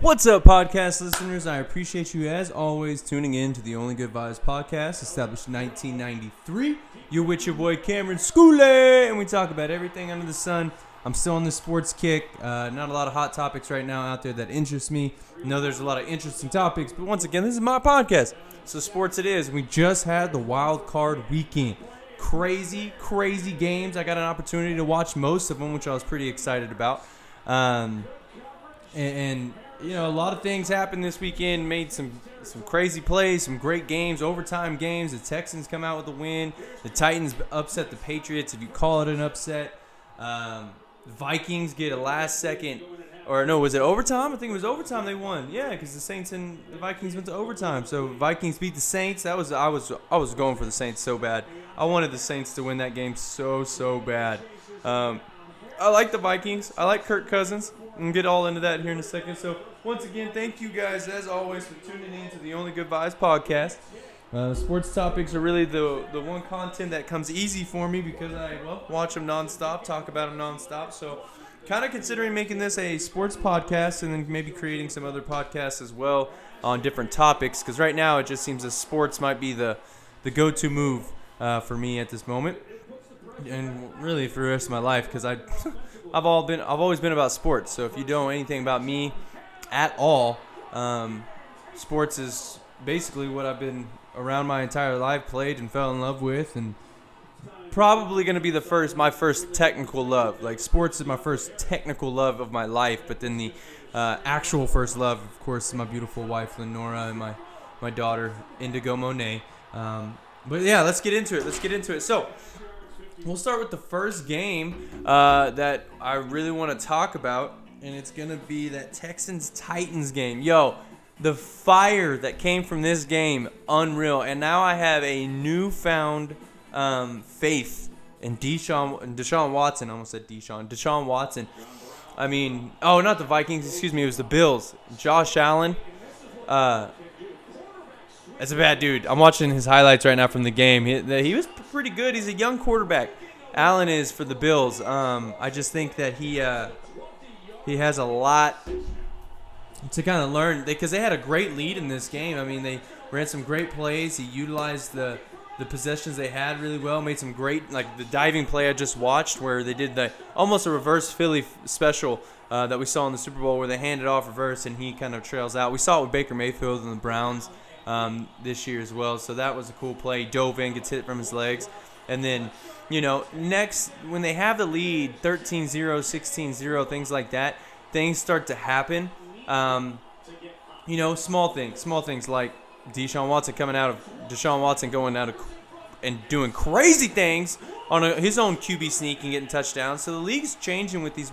What's up, podcast listeners? I appreciate you, as always, tuning in to the Only Good Vibes podcast, established in 1993. You're with your boy Cameron Schooley, and we talk about everything under the sun. I'm still on the sports kick. Uh, not a lot of hot topics right now out there that interest me. I know there's a lot of interesting topics, but once again, this is my podcast. So, sports it is. We just had the wild card weekend. Crazy, crazy games. I got an opportunity to watch most of them, which I was pretty excited about. Um, and, and you know, a lot of things happened this weekend. Made some some crazy plays, some great games, overtime games. The Texans come out with a win. The Titans upset the Patriots, if you call it an upset. Um, Vikings get a last second, or no, was it overtime? I think it was overtime. They won. Yeah, because the Saints and the Vikings went to overtime. So Vikings beat the Saints. That was I was I was going for the Saints so bad. I wanted the Saints to win that game so so bad. Um, I like the Vikings. I like Kirk Cousins. We'll get all into that here in a second. So once again, thank you guys as always for tuning in to the Only Good Vibes podcast. Uh, sports topics are really the the one content that comes easy for me because I well watch them nonstop, talk about them nonstop. So kind of considering making this a sports podcast and then maybe creating some other podcasts as well on different topics because right now it just seems that sports might be the the go-to move uh, for me at this moment and really for the rest of my life because I I've all been I've always been about sports. So if you don't know anything about me at all, um, sports is basically what I've been around my entire life, played and fell in love with, and probably going to be the first my first technical love. Like sports is my first technical love of my life, but then the uh, actual first love, of course, is my beautiful wife Lenora and my my daughter Indigo Monet. Um, but yeah, let's get into it. Let's get into it. So. We'll start with the first game uh, that I really want to talk about, and it's going to be that Texans Titans game. Yo, the fire that came from this game, unreal. And now I have a newfound um, faith in Deshaun, Deshaun Watson. I almost said Deshaun. Deshaun Watson. I mean, oh, not the Vikings. Excuse me. It was the Bills. Josh Allen. Uh, that's a bad dude. I'm watching his highlights right now from the game. He, he was pretty good. He's a young quarterback. Allen is for the Bills. Um, I just think that he uh, he has a lot to kind of learn because they had a great lead in this game. I mean, they ran some great plays. He utilized the the possessions they had really well. Made some great like the diving play I just watched where they did the almost a reverse Philly special uh, that we saw in the Super Bowl where they handed off reverse and he kind of trails out. We saw it with Baker Mayfield and the Browns um, this year as well. So that was a cool play. Dove in, gets hit from his legs. And then, you know, next, when they have the lead 13 0, 16 0, things like that, things start to happen. Um, you know, small things, small things like Deshaun Watson coming out of Deshaun Watson going out of and doing crazy things on a, his own QB sneak and getting touchdowns. So the league's changing with these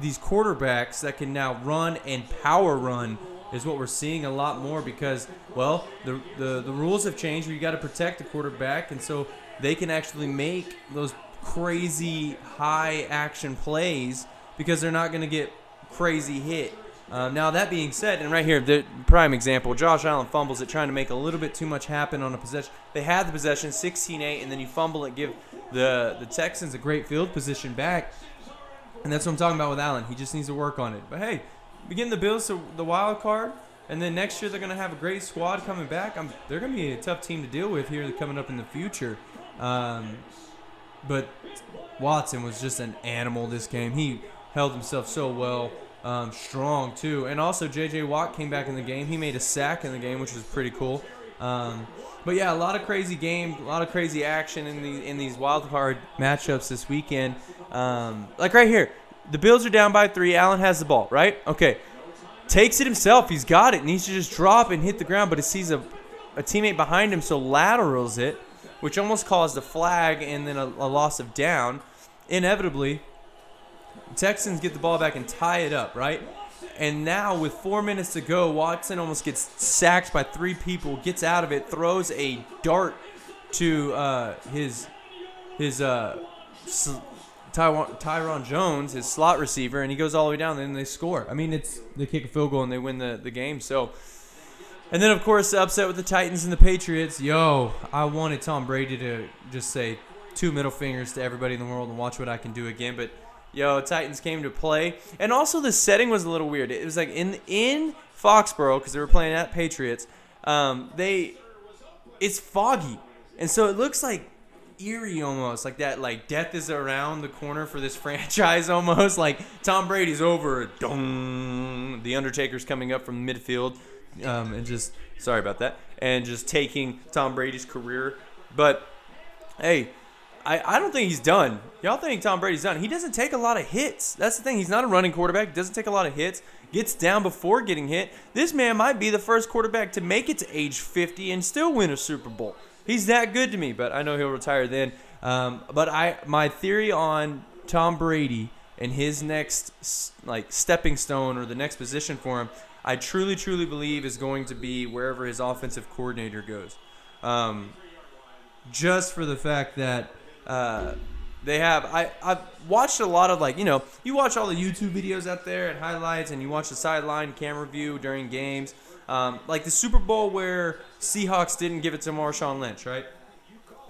these quarterbacks that can now run and power run is what we're seeing a lot more because well the the, the rules have changed where you got to protect the quarterback and so they can actually make those crazy high action plays because they're not going to get crazy hit. Um, now that being said, and right here the prime example, Josh Allen fumbles it trying to make a little bit too much happen on a possession. They had the possession 16-8 and then you fumble it, give the the Texans a great field position back. And that's what I'm talking about with Allen. He just needs to work on it. But hey, begin the Bills to the wild card, and then next year they're going to have a great squad coming back. I'm, they're going to be a tough team to deal with here coming up in the future. Um, but Watson was just an animal this game. He held himself so well, um, strong too, and also J.J. Watt came back in the game. He made a sack in the game, which was pretty cool. Um, but yeah, a lot of crazy game, a lot of crazy action in the in these wild card matchups this weekend. Um, like right here, the Bills are down by three. Allen has the ball, right? Okay. Takes it himself. He's got it. Needs to just drop and hit the ground, but he sees a, a teammate behind him, so laterals it, which almost caused a flag and then a, a loss of down. Inevitably, Texans get the ball back and tie it up, right? And now, with four minutes to go, Watson almost gets sacked by three people, gets out of it, throws a dart to uh, his his uh, Tyron, Tyron Jones, his slot receiver, and he goes all the way down, and they score. I mean, it's they kick a field goal and they win the, the game. So, and then of course the upset with the Titans and the Patriots. Yo, I wanted Tom Brady to just say two middle fingers to everybody in the world and watch what I can do again. But yo, Titans came to play, and also the setting was a little weird. It was like in in Foxborough because they were playing at Patriots. Um, they it's foggy, and so it looks like eerie almost like that like death is around the corner for this franchise almost like tom brady's over the undertaker's coming up from the midfield um, and just sorry about that and just taking tom brady's career but hey I, I don't think he's done. Y'all think Tom Brady's done. He doesn't take a lot of hits. That's the thing. He's not a running quarterback. Doesn't take a lot of hits. Gets down before getting hit. This man might be the first quarterback to make it to age 50 and still win a Super Bowl. He's that good to me, but I know he'll retire then. Um, but I my theory on Tom Brady and his next like stepping stone or the next position for him, I truly truly believe is going to be wherever his offensive coordinator goes. Um, just for the fact that uh, they have I I've watched a lot of like you know you watch all the YouTube videos out there and highlights and you watch the sideline camera view during games um, like the Super Bowl where Seahawks didn't give it to Marshawn Lynch right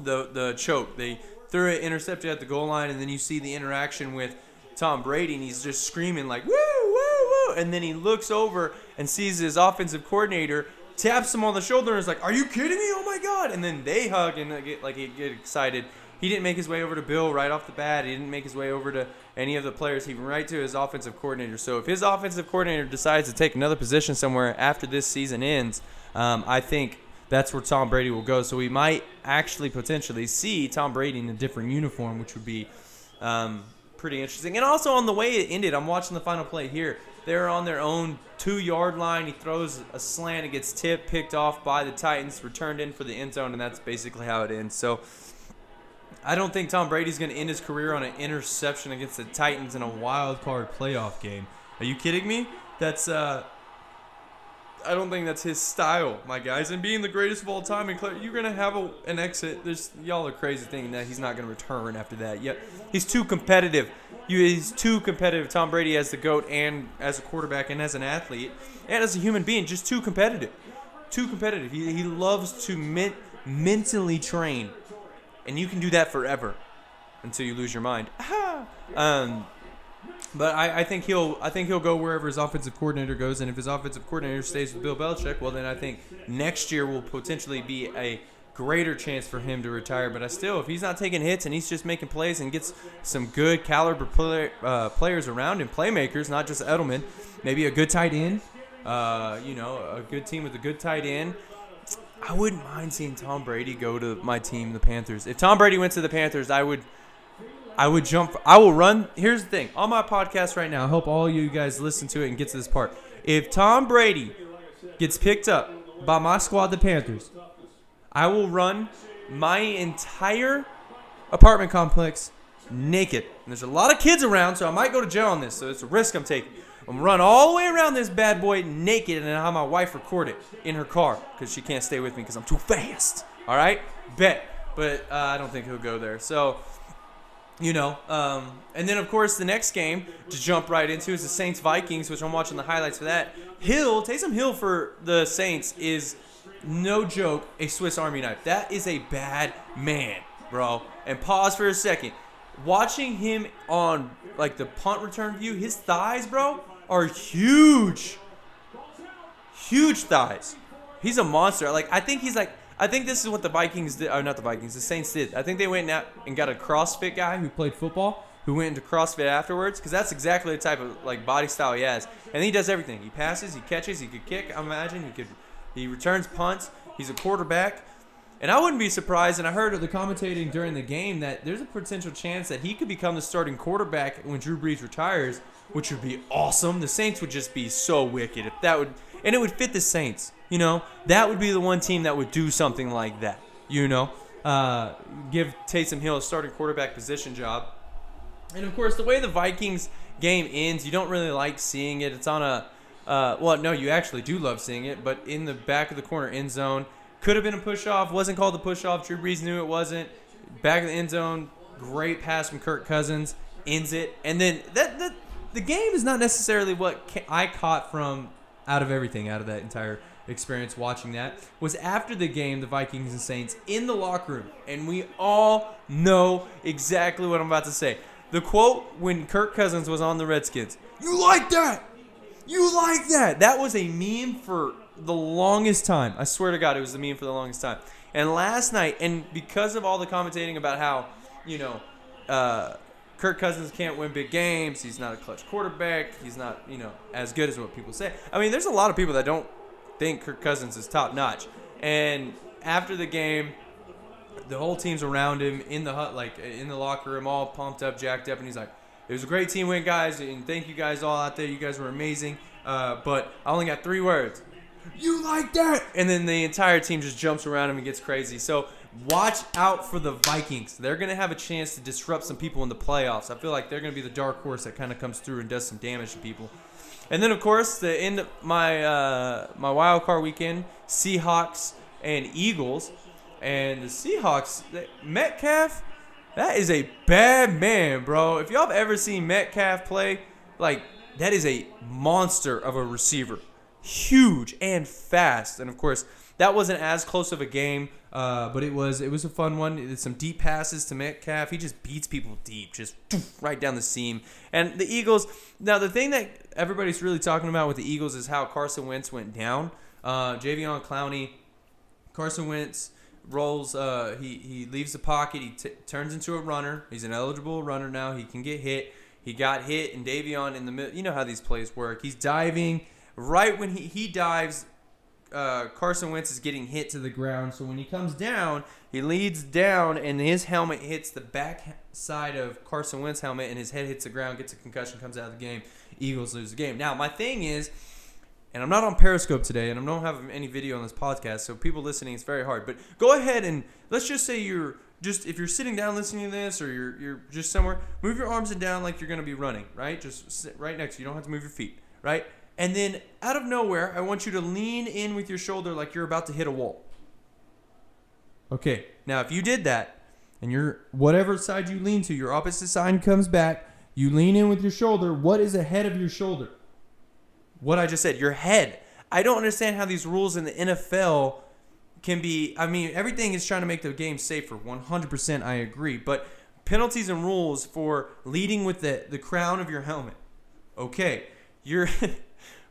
the the choke they threw it intercepted at the goal line and then you see the interaction with Tom Brady and he's just screaming like woo woo woo and then he looks over and sees his offensive coordinator taps him on the shoulder and is like are you kidding me oh my god and then they hug and get like get excited he didn't make his way over to Bill right off the bat. He didn't make his way over to any of the players. He went right to his offensive coordinator. So if his offensive coordinator decides to take another position somewhere after this season ends, um, I think that's where Tom Brady will go. So we might actually potentially see Tom Brady in a different uniform, which would be um, pretty interesting. And also on the way it ended, I'm watching the final play here. They're on their own two yard line. He throws a slant. It gets tipped, picked off by the Titans, returned in for the end zone, and that's basically how it ends. So I don't think Tom Brady's going to end his career on an interception against the Titans in a wild card playoff game. Are you kidding me? That's uh I don't think that's his style, my guys. And being the greatest of all time, and you're gonna have a, an exit. There's y'all are crazy thinking that he's not gonna return after that. Yet he's too competitive. You, he's too competitive. Tom Brady as the goat, and as a quarterback, and as an athlete, and as a human being, just too competitive. Too competitive. He, he loves to men, mentally train and you can do that forever until you lose your mind. um, but I, I, think he'll I think he'll go wherever his offensive coordinator goes, and if his offensive coordinator stays with Bill Belichick, well then I think next year will potentially be a greater chance for him to retire. But I still, if he's not taking hits and he's just making plays and gets some good caliber play, uh, players around him, playmakers, not just Edelman, maybe a good tight end, uh, you know, a good team with a good tight end, I wouldn't mind seeing Tom Brady go to my team, the Panthers. If Tom Brady went to the Panthers, I would I would jump I will run here's the thing. On my podcast right now, I hope all you guys listen to it and get to this part. If Tom Brady gets picked up by my squad, the Panthers, I will run my entire apartment complex naked. And there's a lot of kids around, so I might go to jail on this, so it's a risk I'm taking. I'm run all the way around this bad boy naked and then have my wife record it in her car because she can't stay with me because I'm too fast. All right, bet. But uh, I don't think he'll go there. So, you know, um, and then of course the next game to jump right into is the Saints Vikings, which I'm watching the highlights for that. Hill, Taysom Hill for the Saints is no joke a Swiss Army knife. That is a bad man, bro. And pause for a second. Watching him on like the punt return view, his thighs, bro, are huge. Huge thighs. He's a monster. Like I think he's like I think this is what the Vikings did. Oh, not the Vikings. The Saints did. I think they went out and got a CrossFit guy who played football, who went into CrossFit afterwards, because that's exactly the type of like body style he has. And he does everything. He passes, he catches, he could kick. I imagine he could. He returns punts. He's a quarterback. And I wouldn't be surprised, and I heard the commentating during the game that there's a potential chance that he could become the starting quarterback when Drew Brees retires which would be awesome. The Saints would just be so wicked if that would, and it would fit the Saints. You know, that would be the one team that would do something like that. You know, uh, give Taysom Hill a starting quarterback position job. And of course, the way the Vikings game ends, you don't really like seeing it. It's on a, uh, well, no, you actually do love seeing it, but in the back of the corner end zone. Could have been a push off, wasn't called a push off. Drew Brees knew it wasn't. Back of the end zone, great pass from Kirk Cousins, ends it. And then that, that the game is not necessarily what I caught from out of everything, out of that entire experience watching that was after the game, the Vikings and Saints in the locker room, and we all know exactly what I'm about to say. the quote when Kirk Cousins was on the Redskins. You like that? You like that? That was a meme for the longest time. I swear to God, it was the meme for the longest time. And last night, and because of all the commentating about how, you know, uh, Kirk Cousins can't win big games. He's not a clutch quarterback. He's not, you know, as good as what people say. I mean, there's a lot of people that don't think Kirk Cousins is top notch. And after the game, the whole team's around him in the hut, like in the locker room, all pumped up, jacked up, and he's like, "It was a great team win, guys, and thank you guys all out there. You guys were amazing." Uh, but I only got three words. You like that? And then the entire team just jumps around him and gets crazy. So watch out for the Vikings. They're going to have a chance to disrupt some people in the playoffs. I feel like they're going to be the dark horse that kind of comes through and does some damage to people. And then, of course, the end of my uh, my wild card weekend, Seahawks and Eagles. And the Seahawks, Metcalf, that is a bad man, bro. If y'all have ever seen Metcalf play, like that is a monster of a receiver, huge and fast. And of course, that wasn't as close of a game, uh, but it was it was a fun one. Some deep passes to Metcalf. He just beats people deep, just right down the seam. And the Eagles. Now the thing that everybody's really talking about with the Eagles is how Carson Wentz went down. Uh, Jadeveon Clowney, Carson Wentz rolls. Uh, he he leaves the pocket. He t- turns into a runner. He's an eligible runner now. He can get hit. He got hit, and Davion in the middle. You know how these plays work. He's diving right when he he dives uh, Carson Wentz is getting hit to the ground. So when he comes down, he leads down, and his helmet hits the back side of Carson Wentz's helmet, and his head hits the ground, gets a concussion, comes out of the game. Eagles lose the game. Now, my thing is, and I'm not on Periscope today, and I don't have any video on this podcast, so people listening, it's very hard. But go ahead and let's just say you're just if you're sitting down listening to this, or you're you're just somewhere, move your arms and down like you're gonna be running, right? Just sit right next to. You don't have to move your feet, right? And then out of nowhere, I want you to lean in with your shoulder like you're about to hit a wall. Okay, now if you did that, and your whatever side you lean to, your opposite side comes back, you lean in with your shoulder, what is ahead of your shoulder? What I just said, your head. I don't understand how these rules in the NFL can be. I mean, everything is trying to make the game safer. 100% I agree. But penalties and rules for leading with the, the crown of your helmet. Okay, you're.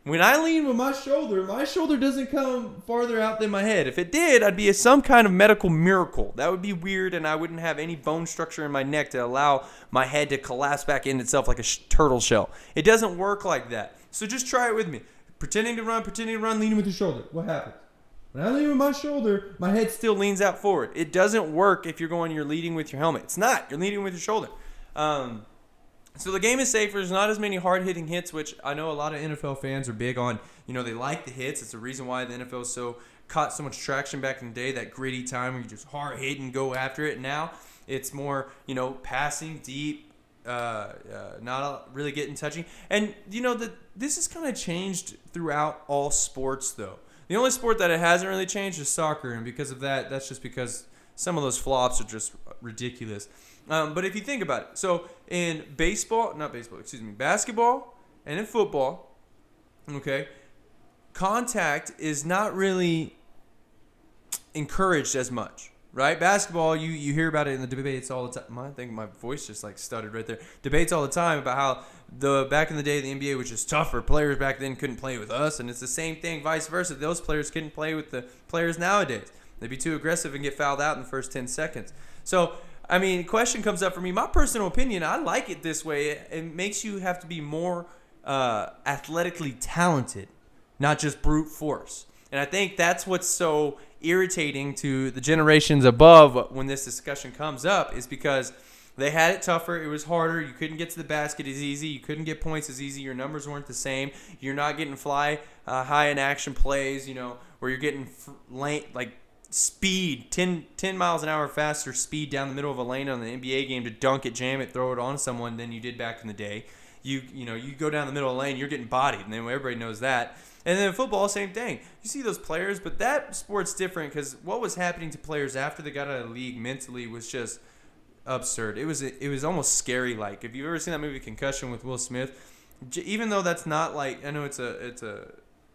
When I lean with my shoulder, my shoulder doesn't come farther out than my head. If it did, I'd be a, some kind of medical miracle. That would be weird, and I wouldn't have any bone structure in my neck to allow my head to collapse back in itself like a sh- turtle shell. It doesn't work like that. So just try it with me. Pretending to run, pretending to run, leaning with your shoulder. What happens? When I lean with my shoulder, my head still leans out forward. It doesn't work if you're going, you're leading with your helmet. It's not. You're leading with your shoulder. Um, so the game is safer. There's not as many hard hitting hits, which I know a lot of NFL fans are big on. You know, they like the hits. It's the reason why the NFL so caught so much traction back in the day. That gritty time where you just hard hit and go after it. Now it's more, you know, passing deep, uh, uh, not really getting touching. And you know that this has kind of changed throughout all sports, though. The only sport that it hasn't really changed is soccer, and because of that, that's just because some of those flops are just ridiculous. Um, but if you think about it, so in baseball, not baseball, excuse me, basketball and in football, okay, contact is not really encouraged as much, right? Basketball, you you hear about it in the debates all the time. I think my voice just like stuttered right there. Debates all the time about how the back in the day the NBA was just tougher. Players back then couldn't play with us, and it's the same thing, vice versa. Those players couldn't play with the players nowadays. They'd be too aggressive and get fouled out in the first ten seconds. So I mean, question comes up for me. My personal opinion, I like it this way. It, it makes you have to be more uh, athletically talented, not just brute force. And I think that's what's so irritating to the generations above when this discussion comes up is because they had it tougher. It was harder. You couldn't get to the basket as easy. You couldn't get points as easy. Your numbers weren't the same. You're not getting fly uh, high in action plays, you know, where you're getting f- lane, like speed 10, 10 miles an hour faster speed down the middle of a lane on the NBA game to dunk it, jam it, throw it on someone than you did back in the day. You you know you go down the middle of the lane, you're getting bodied, and then everybody knows that. And then football, same thing. You see those players, but that sport's different because what was happening to players after they got out of the league mentally was just absurd. It was it was almost scary. Like if you've ever seen that movie Concussion with Will Smith, even though that's not like I know it's a it's a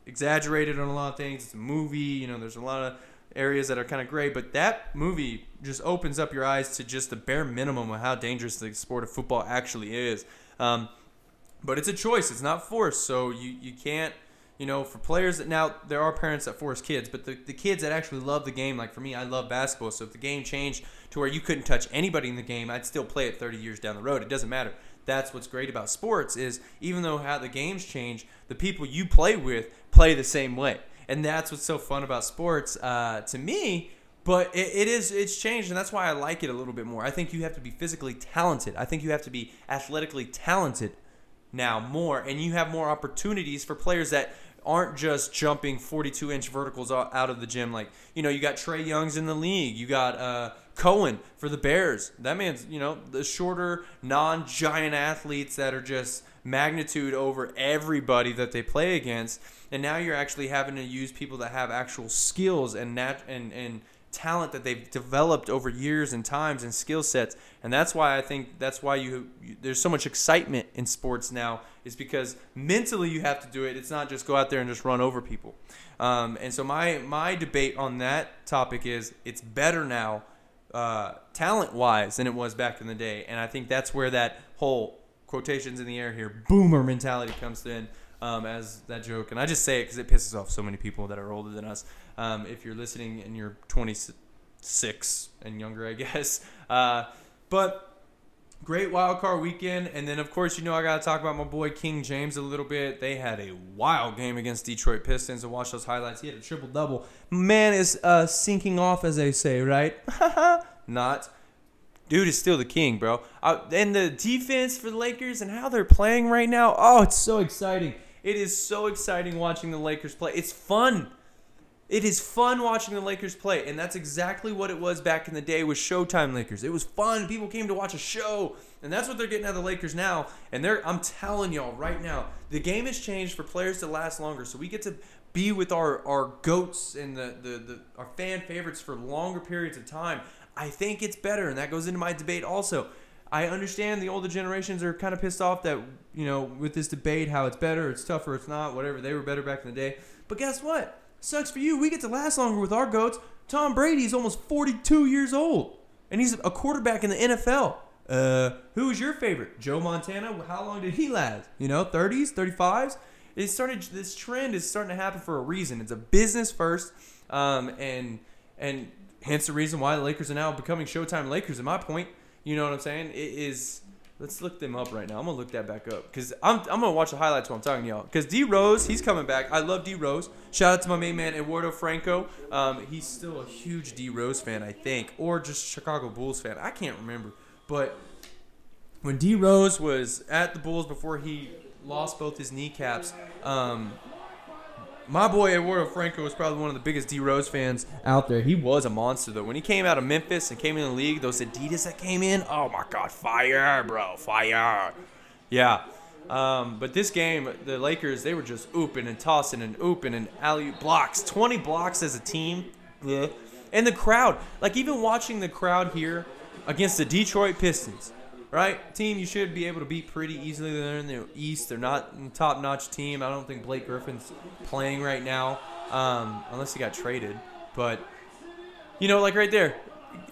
exaggerated on a lot of things. It's a movie. You know, there's a lot of areas that are kind of gray. But that movie just opens up your eyes to just the bare minimum of how dangerous the sport of football actually is. Um, but it's a choice; it's not forced. So you you can't. You know, for players that now there are parents that force kids, but the, the kids that actually love the game, like for me, I love basketball. So if the game changed to where you couldn't touch anybody in the game, I'd still play it 30 years down the road. It doesn't matter. That's what's great about sports is even though how the games change, the people you play with play the same way, and that's what's so fun about sports uh, to me. But it, it is it's changed, and that's why I like it a little bit more. I think you have to be physically talented. I think you have to be athletically talented now more, and you have more opportunities for players that aren't just jumping 42 inch verticals out of the gym. Like, you know, you got Trae Young's in the league. You got uh, Cohen for the Bears. That man's, you know, the shorter, non giant athletes that are just magnitude over everybody that they play against. And now you're actually having to use people that have actual skills and nat- and, and talent that they've developed over years and times and skill sets. And that's why I think that's why you, you, there's so much excitement in sports now is because mentally you have to do it. It's not just go out there and just run over people. Um, and so my my debate on that topic is it's better now uh, talent wise than it was back in the day. And I think that's where that whole quotations in the air here boomer mentality comes in um, as that joke. And I just say it because it pisses off so many people that are older than us. Um, if you're listening and you're 26 and younger, I guess. Uh, but great wild card weekend and then of course you know i got to talk about my boy king james a little bit they had a wild game against detroit pistons and watch those highlights he had a triple double man is uh, sinking off as they say right not dude is still the king bro uh, and the defense for the lakers and how they're playing right now oh it's so exciting it is so exciting watching the lakers play it's fun it is fun watching the Lakers play, and that's exactly what it was back in the day with Showtime Lakers. It was fun. People came to watch a show, and that's what they're getting out of the Lakers now. And they're I'm telling y'all right now, the game has changed for players to last longer. So we get to be with our, our goats and the, the, the our fan favorites for longer periods of time. I think it's better, and that goes into my debate also. I understand the older generations are kind of pissed off that, you know, with this debate, how it's better, it's tougher, it's not, whatever. They were better back in the day. But guess what? Sucks for you. We get to last longer with our goats. Tom Brady is almost 42 years old, and he's a quarterback in the NFL. Uh, who is your favorite? Joe Montana. How long did he last? You know, 30s, 35s. It started. This trend is starting to happen for a reason. It's a business first, um, and and hence the reason why the Lakers are now becoming Showtime Lakers. In my point, you know what I'm saying? It is Let's look them up right now. I'm gonna look that back up because I'm, I'm gonna watch the highlights while I'm talking to y'all. Because D Rose, he's coming back. I love D Rose. Shout out to my main man Eduardo Franco. Um, he's still a huge D Rose fan, I think, or just Chicago Bulls fan. I can't remember. But when D Rose was at the Bulls before he lost both his kneecaps, um, my boy Eduardo Franco was probably one of the biggest D Rose fans out there. He was a monster though. When he came out of Memphis and came in the league, those Adidas that came in, oh my God, fire, bro, fire. Yeah. Um, but this game, the Lakers, they were just ooping and tossing and ooping and alley blocks, 20 blocks as a team. Yeah. And the crowd, like even watching the crowd here against the Detroit Pistons, right? Team you should be able to beat pretty easily. They're in the East. They're not a top notch team. I don't think Blake Griffin's playing right now, um, unless he got traded. But, you know, like right there,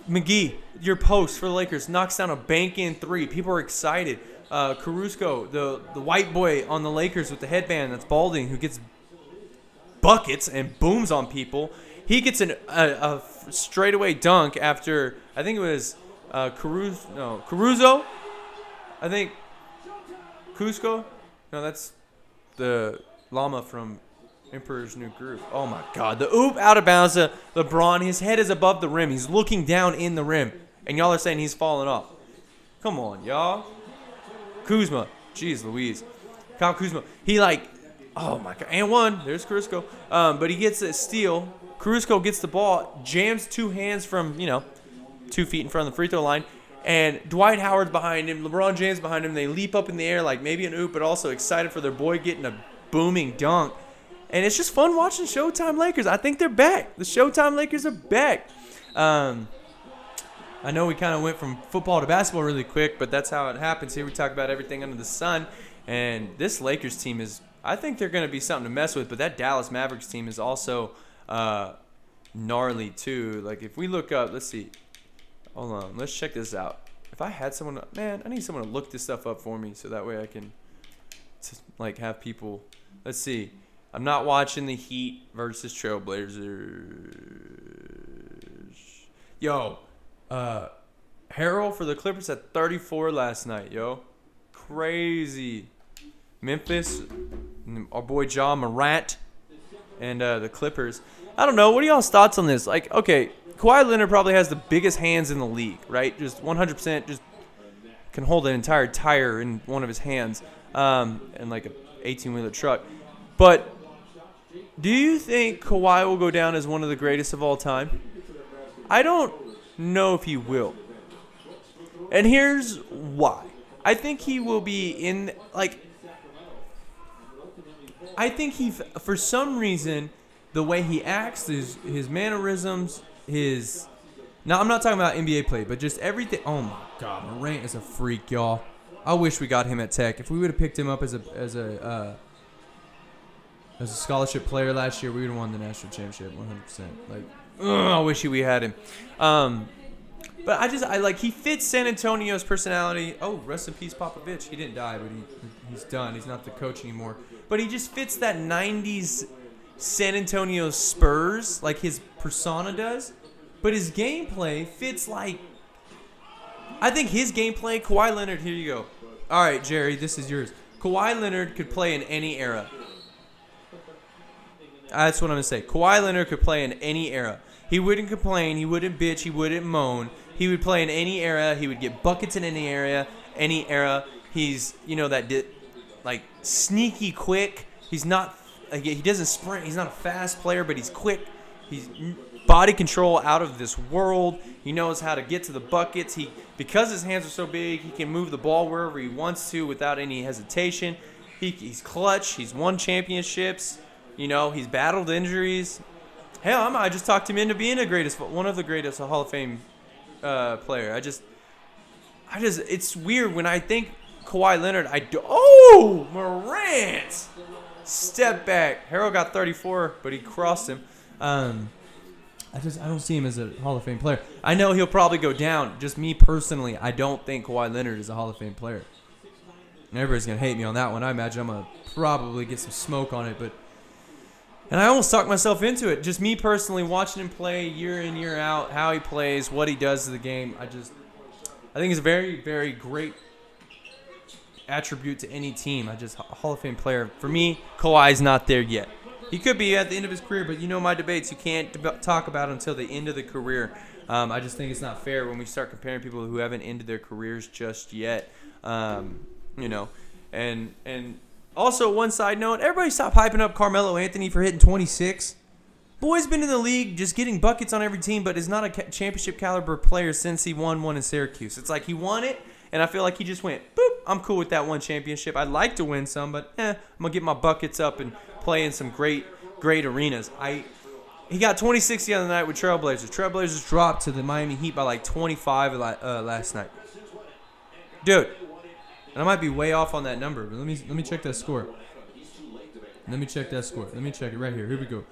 McGee, your post for the Lakers, knocks down a bank in three. People are excited. Uh, Caruso, the, the white boy on the Lakers with the headband that's balding, who gets buckets and booms on people. He gets an, a, a straightaway dunk after, I think it was uh, Caruso, no, Caruso, I think Kuzco, no, that's the llama from Emperor's New Groove. Oh my God, the oop out of bounds. Uh, LeBron, his head is above the rim. He's looking down in the rim, and y'all are saying he's falling off. Come on, y'all. Kuzma, jeez Louise, Kyle Kuzma. He like, oh my God, and one. There's Caruso. Um, but he gets a steal. Caruso gets the ball, jams two hands from you know two feet in front of the free throw line. And Dwight Howard's behind him, LeBron James behind him. They leap up in the air like maybe an oop, but also excited for their boy getting a booming dunk. And it's just fun watching Showtime Lakers. I think they're back. The Showtime Lakers are back. Um, I know we kind of went from football to basketball really quick, but that's how it happens. Here we talk about everything under the sun. And this Lakers team is, I think they're going to be something to mess with, but that Dallas Mavericks team is also uh, gnarly too. Like if we look up, let's see. Hold on, let's check this out. If I had someone, man, I need someone to look this stuff up for me so that way I can, like, have people. Let's see. I'm not watching the Heat versus Trailblazers. Yo, uh, Harrell for the Clippers at 34 last night. Yo, crazy. Memphis, our boy Ja Morant, and uh, the Clippers. I don't know. What are y'all's thoughts on this? Like, okay, Kawhi Leonard probably has the biggest hands in the league, right? Just 100%, just can hold an entire tire in one of his hands, um, and like a 18 wheeler truck. But do you think Kawhi will go down as one of the greatest of all time? I don't know if he will. And here's why. I think he will be in like I think he for some reason the way he acts, his his mannerisms, his now I'm not talking about NBA play, but just everything. Oh my God, Morant is a freak, y'all. I wish we got him at Tech. If we would have picked him up as a as a uh, as a scholarship player last year, we would have won the national championship 100. percent Like, ugh, I wish we had him. Um, but I just I like he fits San Antonio's personality. Oh, rest in peace, Popovich. He didn't die, but he he's done. He's not the coach anymore. But he just fits that '90s San Antonio Spurs, like his persona does. But his gameplay fits like. I think his gameplay, Kawhi Leonard. Here you go. All right, Jerry, this is yours. Kawhi Leonard could play in any era. That's what I'm gonna say. Kawhi Leonard could play in any era. He wouldn't complain. He wouldn't bitch. He wouldn't moan. He would play in any era. He would get buckets in any area, any era. He's you know that di- like sneaky quick. He's not. Like, he doesn't sprint. He's not a fast player, but he's quick. He's body control out of this world. He knows how to get to the buckets. He because his hands are so big, he can move the ball wherever he wants to without any hesitation. He, he's clutch. He's won championships. You know, he's battled injuries. Hell, I just talked him into being the greatest, one of the greatest Hall of Fame uh, player. I just, I just, it's weird when I think Kawhi Leonard. I do. Oh, Morant, step back. Harrell got 34, but he crossed him. Um, I just, I don't see him as a Hall of Fame player. I know he'll probably go down. Just me personally, I don't think Kawhi Leonard is a Hall of Fame player. And everybody's gonna hate me on that one. I imagine I'm gonna probably get some smoke on it, but and I almost talked myself into it. Just me personally watching him play year in year out, how he plays, what he does to the game. I just, I think he's a very very great attribute to any team. I just Hall of Fame player. For me, Kawhi's not there yet. He could be at the end of his career, but you know my debates. You can't deb- talk about until the end of the career. Um, I just think it's not fair when we start comparing people who haven't ended their careers just yet. Um, you know, and and also one side note, everybody stop hyping up Carmelo Anthony for hitting 26. Boy's been in the league just getting buckets on every team, but is not a ca- championship caliber player since he won one in Syracuse. It's like he won it, and I feel like he just went, boop, I'm cool with that one championship. I'd like to win some, but eh, I'm gonna get my buckets up and play in some great, great arenas. I he got 26 the other night with Trailblazers. Trailblazers dropped to the Miami Heat by like 25 uh, last night. Dude, and I might be way off on that number, but let me let me check that score. Let me check that score. Let me check it right here. Here we go.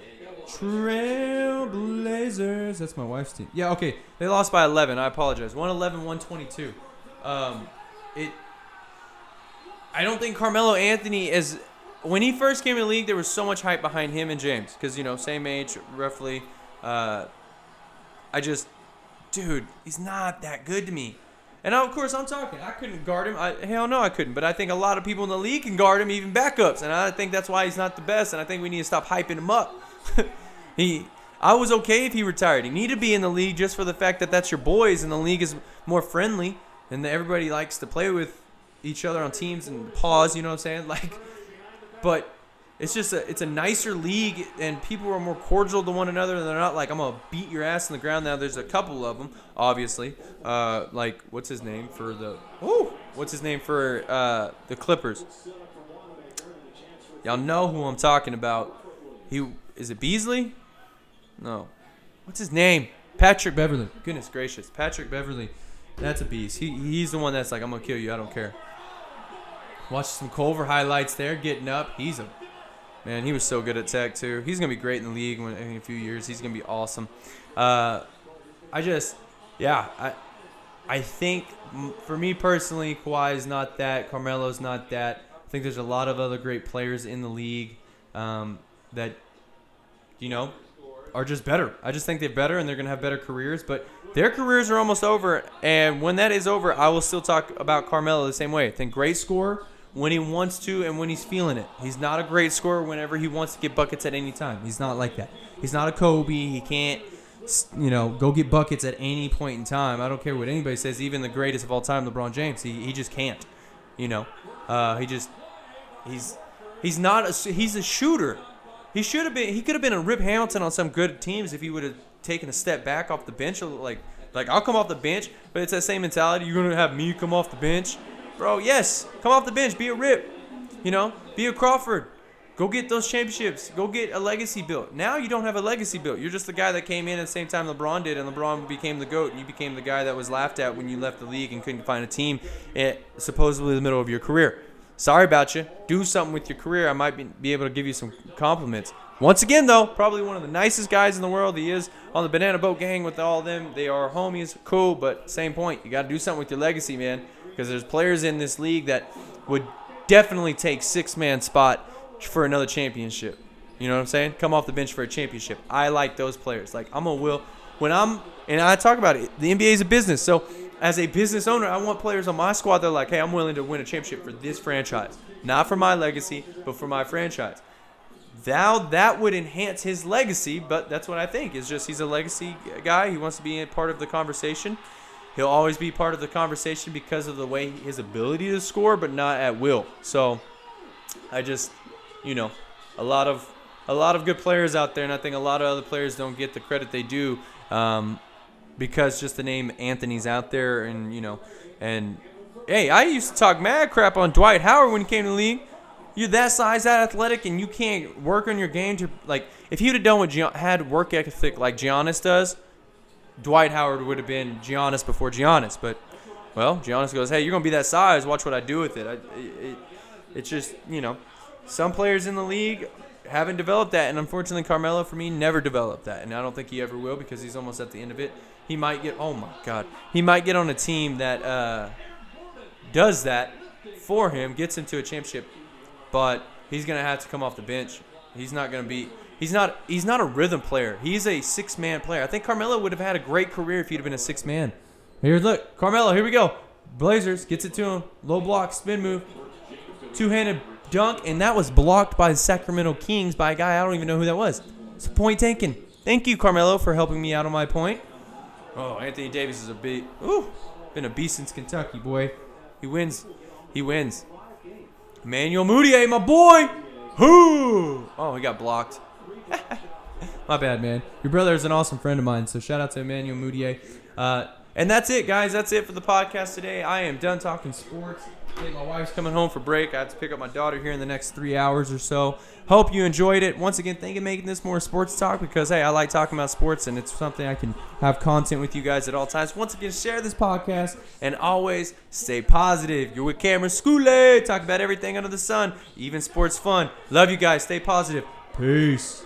Trailblazers. That's my wife's team. Yeah, okay. They lost by 11. I apologize. 111, 122. Um, it. I don't think Carmelo Anthony is. When he first came in the league, there was so much hype behind him and James because you know same age roughly. Uh, I just, dude, he's not that good to me. And of course, I'm talking. I couldn't guard him. I, hell no, I couldn't. But I think a lot of people in the league can guard him, even backups. And I think that's why he's not the best. And I think we need to stop hyping him up. he, I was okay if he retired. He needed to be in the league just for the fact that that's your boys, and the league is more friendly, and everybody likes to play with each other on teams and pause. You know what I'm saying? Like, but it's just a it's a nicer league and people are more cordial to one another. And They're not like I'm gonna beat your ass in the ground. Now there's a couple of them, obviously. Uh, like what's his name for the oh what's his name for uh, the Clippers? Y'all know who I'm talking about. He is it Beasley? No, what's his name? Patrick Beverley. Goodness gracious, Patrick Beverley. That's a beast. He he's the one that's like I'm gonna kill you. I don't care. Watch some Culver highlights there, getting up. He's a Man, he was so good at Tech too. He's gonna be great in the league when, in a few years. He's gonna be awesome. Uh, I just, yeah, I, I think for me personally, Kawhi is not that. Carmelo's not that. I think there's a lot of other great players in the league um, that, you know, are just better. I just think they're better and they're gonna have better careers. But their careers are almost over, and when that is over, I will still talk about Carmelo the same way. I think great scorer when he wants to and when he's feeling it. He's not a great scorer whenever he wants to get buckets at any time. He's not like that. He's not a Kobe. He can't, you know, go get buckets at any point in time. I don't care what anybody says. Even the greatest of all time, LeBron James, he, he just can't. You know, uh, he just he's he's not a he's a shooter. He should have been. He could have been a Rip Hamilton on some good teams if he would have taken a step back off the bench. Like like I'll come off the bench, but it's that same mentality. You're gonna have me come off the bench bro. Yes, come off the bench, be a Rip. You know, be a Crawford. Go get those championships. Go get a legacy built. Now you don't have a legacy built. You're just the guy that came in at the same time LeBron did, and LeBron became the GOAT, and you became the guy that was laughed at when you left the league and couldn't find a team at supposedly the middle of your career. Sorry about you. Do something with your career. I might be, be able to give you some compliments. Once again, though, probably one of the nicest guys in the world. He is on the Banana Boat Gang with all them. They are homies, cool, but same point. You got to do something with your legacy, man because there's players in this league that would definitely take six man spot for another championship. You know what I'm saying? Come off the bench for a championship. I like those players. Like I'm a will when I'm and I talk about it. The NBA is a business, so as a business owner, I want players on my squad that are like, hey, I'm willing to win a championship for this franchise, not for my legacy, but for my franchise. Now that would enhance his legacy, but that's what I think. Is just he's a legacy guy. He wants to be a part of the conversation. He'll always be part of the conversation because of the way his ability to score, but not at will. So I just, you know, a lot of a lot of good players out there, and I think a lot of other players don't get the credit they do um, because just the name Anthony's out there, and you know, and hey, I used to talk mad crap on Dwight Howard when he came to the league. You're that size, that athletic, and you can't work on your game to like. If he would have done what Gian, had work ethic like Giannis does, Dwight Howard would have been Giannis before Giannis. But, well, Giannis goes, hey, you're to be that size. Watch what I do with it. I, it. It's just, you know, some players in the league haven't developed that. And unfortunately, Carmelo, for me, never developed that. And I don't think he ever will because he's almost at the end of it. He might get, oh my God, he might get on a team that uh, does that for him, gets into a championship, but he's to have to come off the bench. He's not to be He's not he's not a rhythm player. He's a six man player. I think Carmelo would have had a great career if he'd have been a six man. Here, look, Carmelo. Here we go. Blazers gets it to him. Low block, spin move, two handed dunk, and that was blocked by the Sacramento Kings by a guy I don't even know who that was. It's a point taken. Thank you, Carmelo, for helping me out on my point. Oh, Anthony Davis is a beast. Ooh, been a beast since Kentucky, boy. He wins. He wins. Emmanuel Mudiay, my boy. Who? Oh, he got blocked. My bad, man. Your brother is an awesome friend of mine, so shout out to Emmanuel Mudiay. Uh, and that's it, guys. That's it for the podcast today. I am done talking sports. Hey, my wife's coming home for break. I have to pick up my daughter here in the next three hours or so. Hope you enjoyed it. Once again, thank you for making this more sports talk because, hey, I like talking about sports and it's something I can have content with you guys at all times. Once again, share this podcast and always stay positive. You're with Cameron Schooley. Talk about everything under the sun, even sports fun. Love you guys. Stay positive. Peace.